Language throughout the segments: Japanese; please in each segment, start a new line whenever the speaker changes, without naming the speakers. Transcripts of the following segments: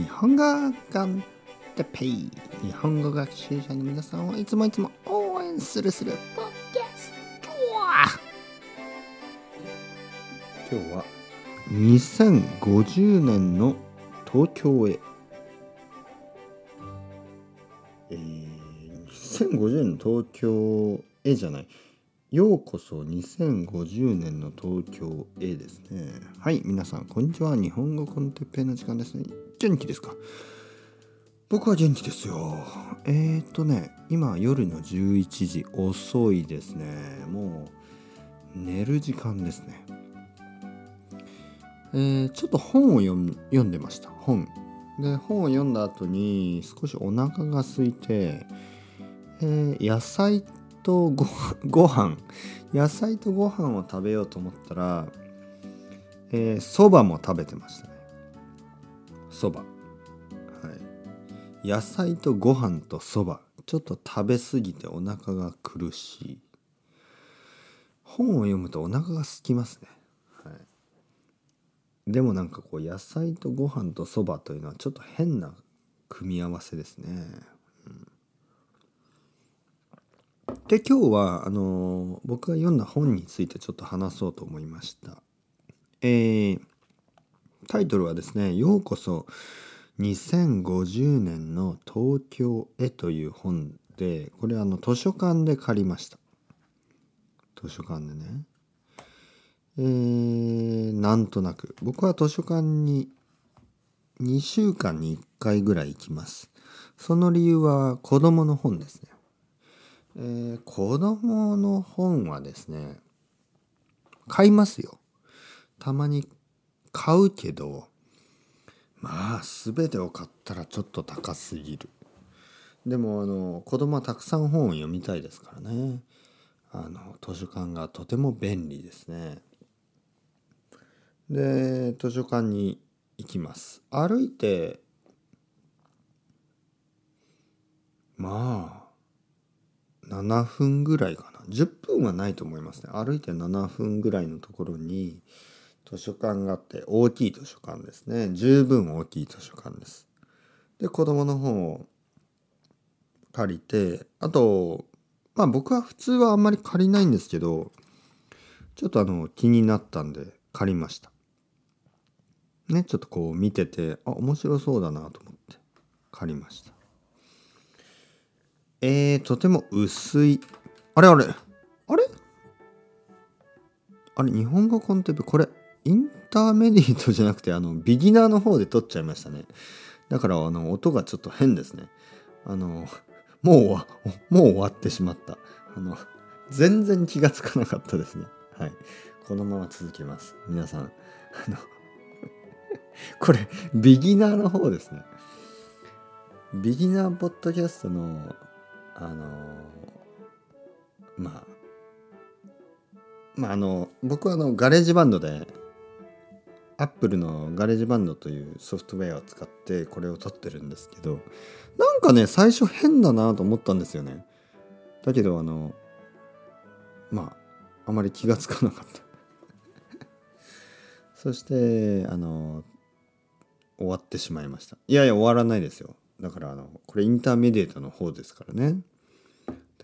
日本語コンテペイ。日本語学習者の皆さんをいつもいつも応援するする。ポッキャスト。今日は2050年の東京へ。えー、2050年の東京へじゃない。ようこそ2050年の東京へですね。はい、皆さん、こんにちは。日本語コンテッペイの時間ですね。元気ですか？僕は元気ですよ。えー、っとね、今夜の11時遅いですね。もう寝る時間ですね。えー、ちょっと本を読んでました。本。で、本を読んだ後に少しお腹が空いて、えー、野菜とご ご飯野菜とご飯を食べようと思ったらえー、そばも食べてましたね。そばはい。野菜とご飯とそばちょっと食べ過ぎてお腹が苦しい。本を読むとお腹が空きますね、はい、でもなんかこう野菜とご飯とそばというのはちょっと変な組み合わせですね。で今日はあの僕が読んだ本についてちょっと話そうと思いました。えー、タイトルはですね「ようこそ2050年の東京へ」という本でこれあの図書館で借りました。図書館でね。えー、なんとなく僕は図書館に2週間に1回ぐらい行きます。その理由は子供の本ですね。えー、子供の本はですね、買いますよ。たまに買うけど、まあ、全てを買ったらちょっと高すぎる。でも、あの、子供はたくさん本を読みたいですからね。あの、図書館がとても便利ですね。で、図書館に行きます。歩いて、まあ、7分ぐらいかな。10分はないと思いますね。歩いて7分ぐらいのところに図書館があって大きい図書館ですね。十分大きい図書館です。で子供の本を借りてあとまあ僕は普通はあんまり借りないんですけどちょっとあの気になったんで借りました。ねちょっとこう見ててあ面白そうだなと思って借りました。えー、とても薄い。あれあれあれ？あれ日本語コンテンポこれ、インターメディートじゃなくて、あの、ビギナーの方で撮っちゃいましたね。だから、あの、音がちょっと変ですね。あの、もう、もう終わってしまった。あの、全然気がつかなかったですね。はい。このまま続けます。皆さん、あの、これ、ビギナーの方ですね。ビギナーポッドキャストのあのまあまああの僕はあのガレージバンドでアップルのガレージバンドというソフトウェアを使ってこれを撮ってるんですけどなんかね最初変だなと思ったんですよね。だけどあのまああまり気がつかなかった。そしてあの終わってしまいました。いやいや終わらないですよ。だからあのこれインターメディエートの方ですからね。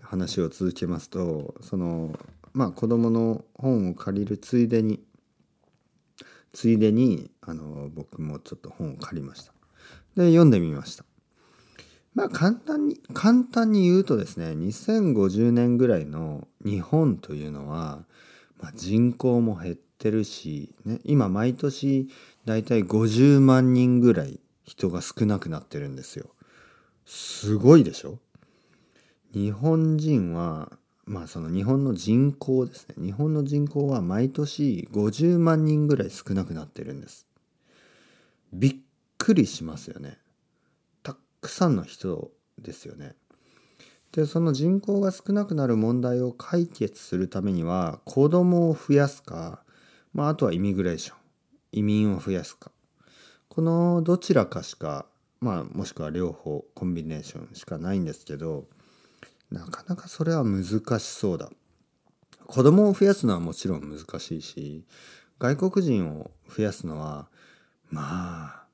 話を続けますとそのまあ子供の本を借りるついでについでにあの僕もちょっと本を借りました。で読んでみました。まあ簡単に簡単に言うとですね2050年ぐらいの日本というのは、まあ、人口も減ってるし、ね、今毎年だいたい50万人ぐらい人が少なくなってるんですよ。すごいでしょ？日本人はまあその日本の人口ですね。日本の人口は毎年50万人ぐらい少なくなってるんです。びっくりしますよね。たくさんの人ですよね。でその人口が少なくなる問題を解決するためには子供を増やすか、まあ、あとはイミグレーション。移民を増やすか。このどちらかしかまあもしくは両方コンビネーションしかないんですけどなかなかそれは難しそうだ。子供を増やすのはもちろん難しいし、外国人を増やすのは、まあ、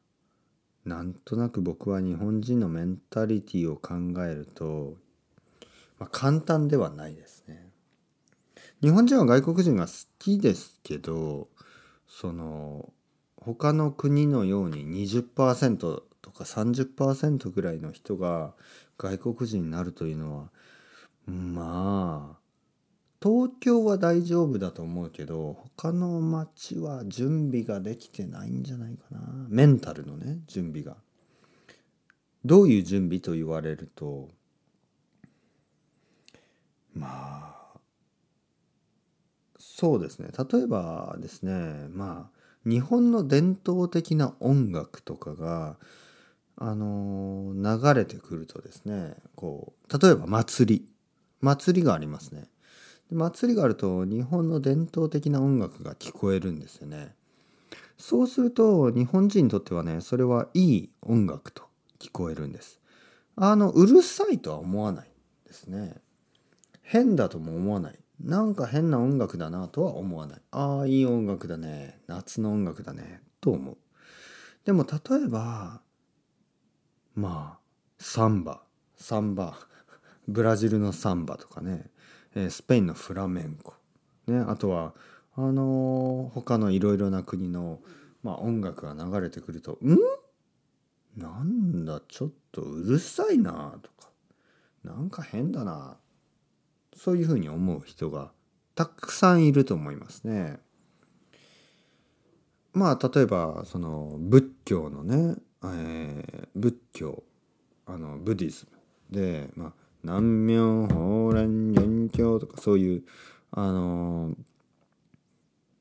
なんとなく僕は日本人のメンタリティを考えると、まあ、簡単ではないですね。日本人は外国人が好きですけどその他の国のように20%とか30%ぐらいの人が外国人になるというのはまあ東京は大丈夫だと思うけど他の町は準備ができてないんじゃないかな。メンタルのね準備が。どういう準備と言われるとまあそうですね。例えばですねまあ日本の伝統的な音楽とかがあの流れてくるとですねこう例えば祭り。祭りがありますね。祭りがあると日本の伝統的な音楽が聞こえるんですよね。そうすると日本人にとってはねそれはいい音楽と聞こえるんです。あのうるさいとは思わないですね。変だとも思わない。なんか変な音楽だなとは思わない。ああいい音楽だね。夏の音楽だね。と思う。でも例えばまあサンバ。サンバ。ブラジルのサンバとかね、えスペインのフラメンコ、ね、あとはあのー、他のいろいろな国の、まあ、音楽が流れてくると「ん？なんだちょっとうるさいな」とか「なんか変だな」そういうふうに思う人がたくさんいると思いますね。まあ例えばその仏教のね、えー、仏教あのブディズムで、まあ、南明法蓮元教とかそういうあのー、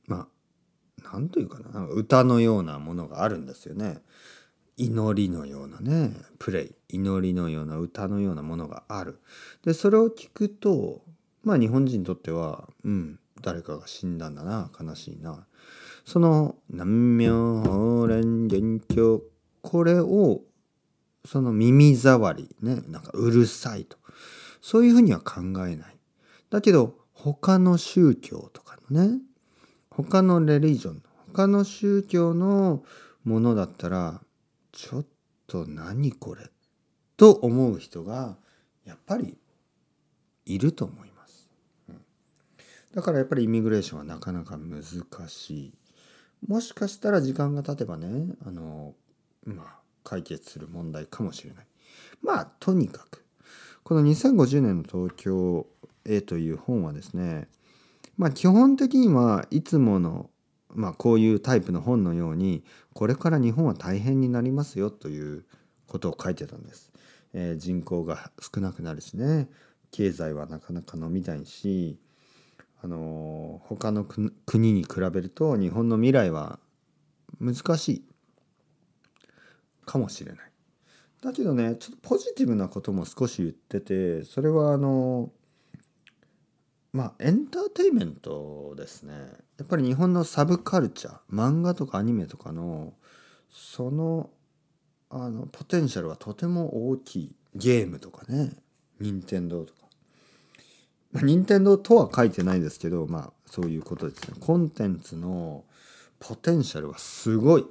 まあなんというかななんか歌のようなものがあるんですよね。祈りのようなねプレイ。祈りのような歌のようなものがある。でそれを聞くとまあ日本人にとってはうん誰かが死んだんだな悲しいな。その南明法蓮元教これをその耳障りねなんかうるさいと。そういうふうには考えない。だけど他の宗教とかのね他のレリジョン他の宗教のものだったらちょっと何これと思う人がやっぱりいると思います、だからやっぱりイミグレーションはなかなか難しい。もしかしたら時間が経てばねあのまあ解決する問題かもしれない。まあとにかく。この2050年の東京へという本はですねまあ基本的にはいつものまあ、こういうタイプの本のようにこれから日本は大変になりますよということを書いてたんです。えー、人口が少なくなるしね経済はなかなか伸びないし、あのー、他の国に比べると日本の未来は難しい。かもしれない。だけどねちょっとポジティブなことも少し言っててそれはあのまあエンターテインメントですね。やっぱり日本のサブカルチャー漫画とかアニメとかのそのあのポテンシャルはとても大きい。ゲームとかね。任天堂とか。ま任天堂とは書いてないですけどまあそういうことですね。コンテンツのポテンシャルはすごい。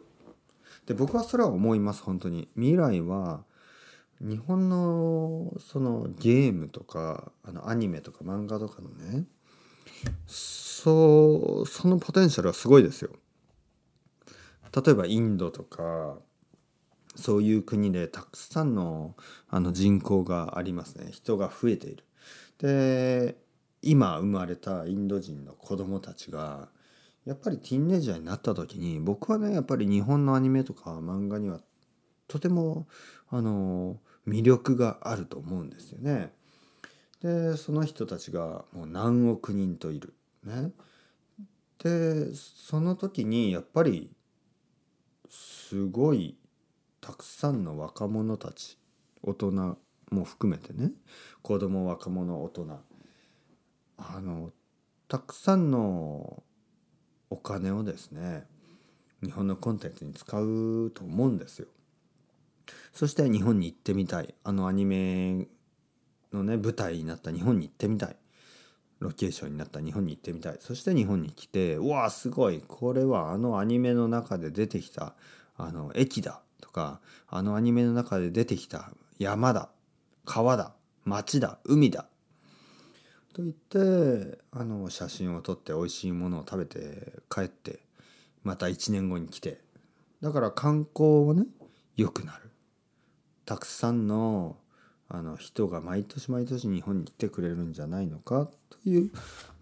で僕はそれは思います本当に未来は日本のそのゲームとかあのアニメとか漫画とかのねそうそのポテンシャルはすごいですよ。例えばインドとかそういう国でたくさんのあの人口がありますね人が増えている。で今生まれたインド人の子供たちがやっぱりティンエイジャーになった時に僕はねやっぱり日本のアニメとか漫画にはとてもあの魅力があると思うんですよね。でその人たちがもう何億人といる。ね、でその時にやっぱりすごいたくさんの若者たち大人も含めてね子供若者大人あのたくさんのお金をですね日本のコンテンツに使うと思うんですよ。そして日本に行ってみたい。あのアニメのね舞台になった日本に行ってみたい。ロケーションになった日本に行ってみたい。そして日本に来てうわすごい。これはあのアニメの中で出てきたあの駅だ。とかあのアニメの中で出てきた山だ。川だ。町だ。海だ。と言ってあの写真を撮って美味しいものを食べて帰ってまた1年後に来てだから観光もね良くなるたくさんのあの人が毎年毎年日本に来てくれるんじゃないのかという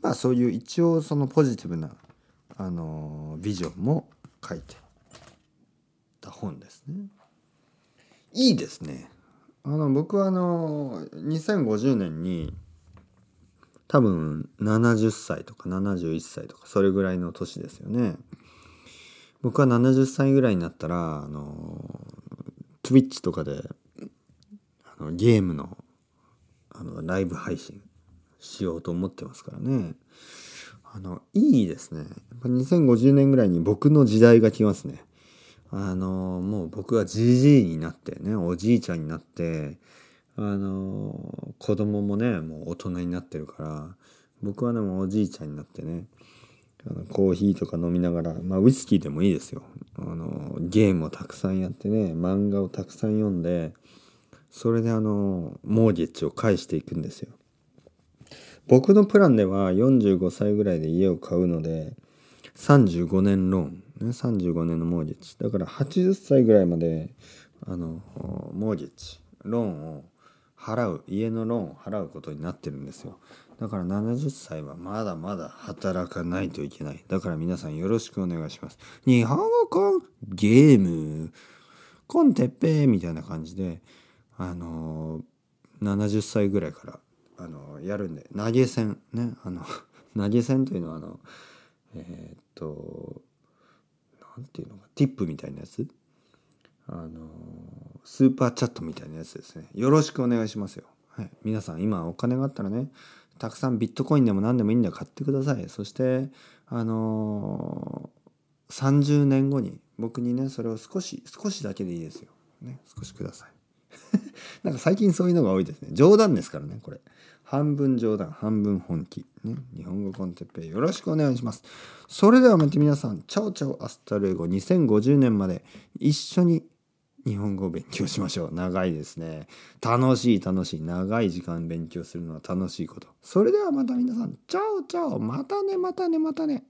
まあそういう一応そのポジティブなあのビジョンも書いてた本ですね。いいですね。あの僕はあの2050年に多分70歳とか71歳とかそれぐらいの年ですよね。僕は70歳ぐらいになったらあの Twitch とかであのゲームのあのライブ配信しようと思ってますからね。あのいいですね。やっぱ2050年ぐらいに僕の時代が来ますね。あのもう僕がじじいになってねおじいちゃんになってあの子供もねもう大人になってるから僕はでもおじいちゃんになってねあのコーヒーとか飲みながらまあウイスキーでもいいですよ。あのゲームをたくさんやってね漫画をたくさん読んでそれであのモーゲッジを返していくんですよ。僕のプランでは45歳ぐらいで家を買うので35年ローン、ね、35年のモーゲッジ。だから80歳ぐらいまであのモーゲッジローンを払う家のローンを払うことになってるんですよ。だから70歳はまだまだ働かないといけない。だから皆さんよろしくお願いします。日本語 con ゲーム con Teppei みたいな感じであの70歳ぐらいからあのやるんで投げ銭ねあの 投げ銭というのはあのえー、っと何ていうのか tip みたいなやつあのスーパーチャットみたいなやつですね。よろしくお願いしますよ、はい、皆さん今お金があったらねたくさんビットコインでも何でもいいんで買ってください。そしてあのー、30年後に僕にねそれを少し少しだけでいいですよ、ね、少しください。なんか最近そういうのが多いですね。冗談ですからねこれ。半分冗談半分本気、ね、日本語 con Teppei よろしくお願いします。それではまた皆さん chao chao hasta luego 2050年まで一緒に日本語を勉強しましょう。長いですね。楽しい楽しい。長い時間勉強するのは楽しいこと。それではまた皆さん。チャオチャオ。またねまたねまたね。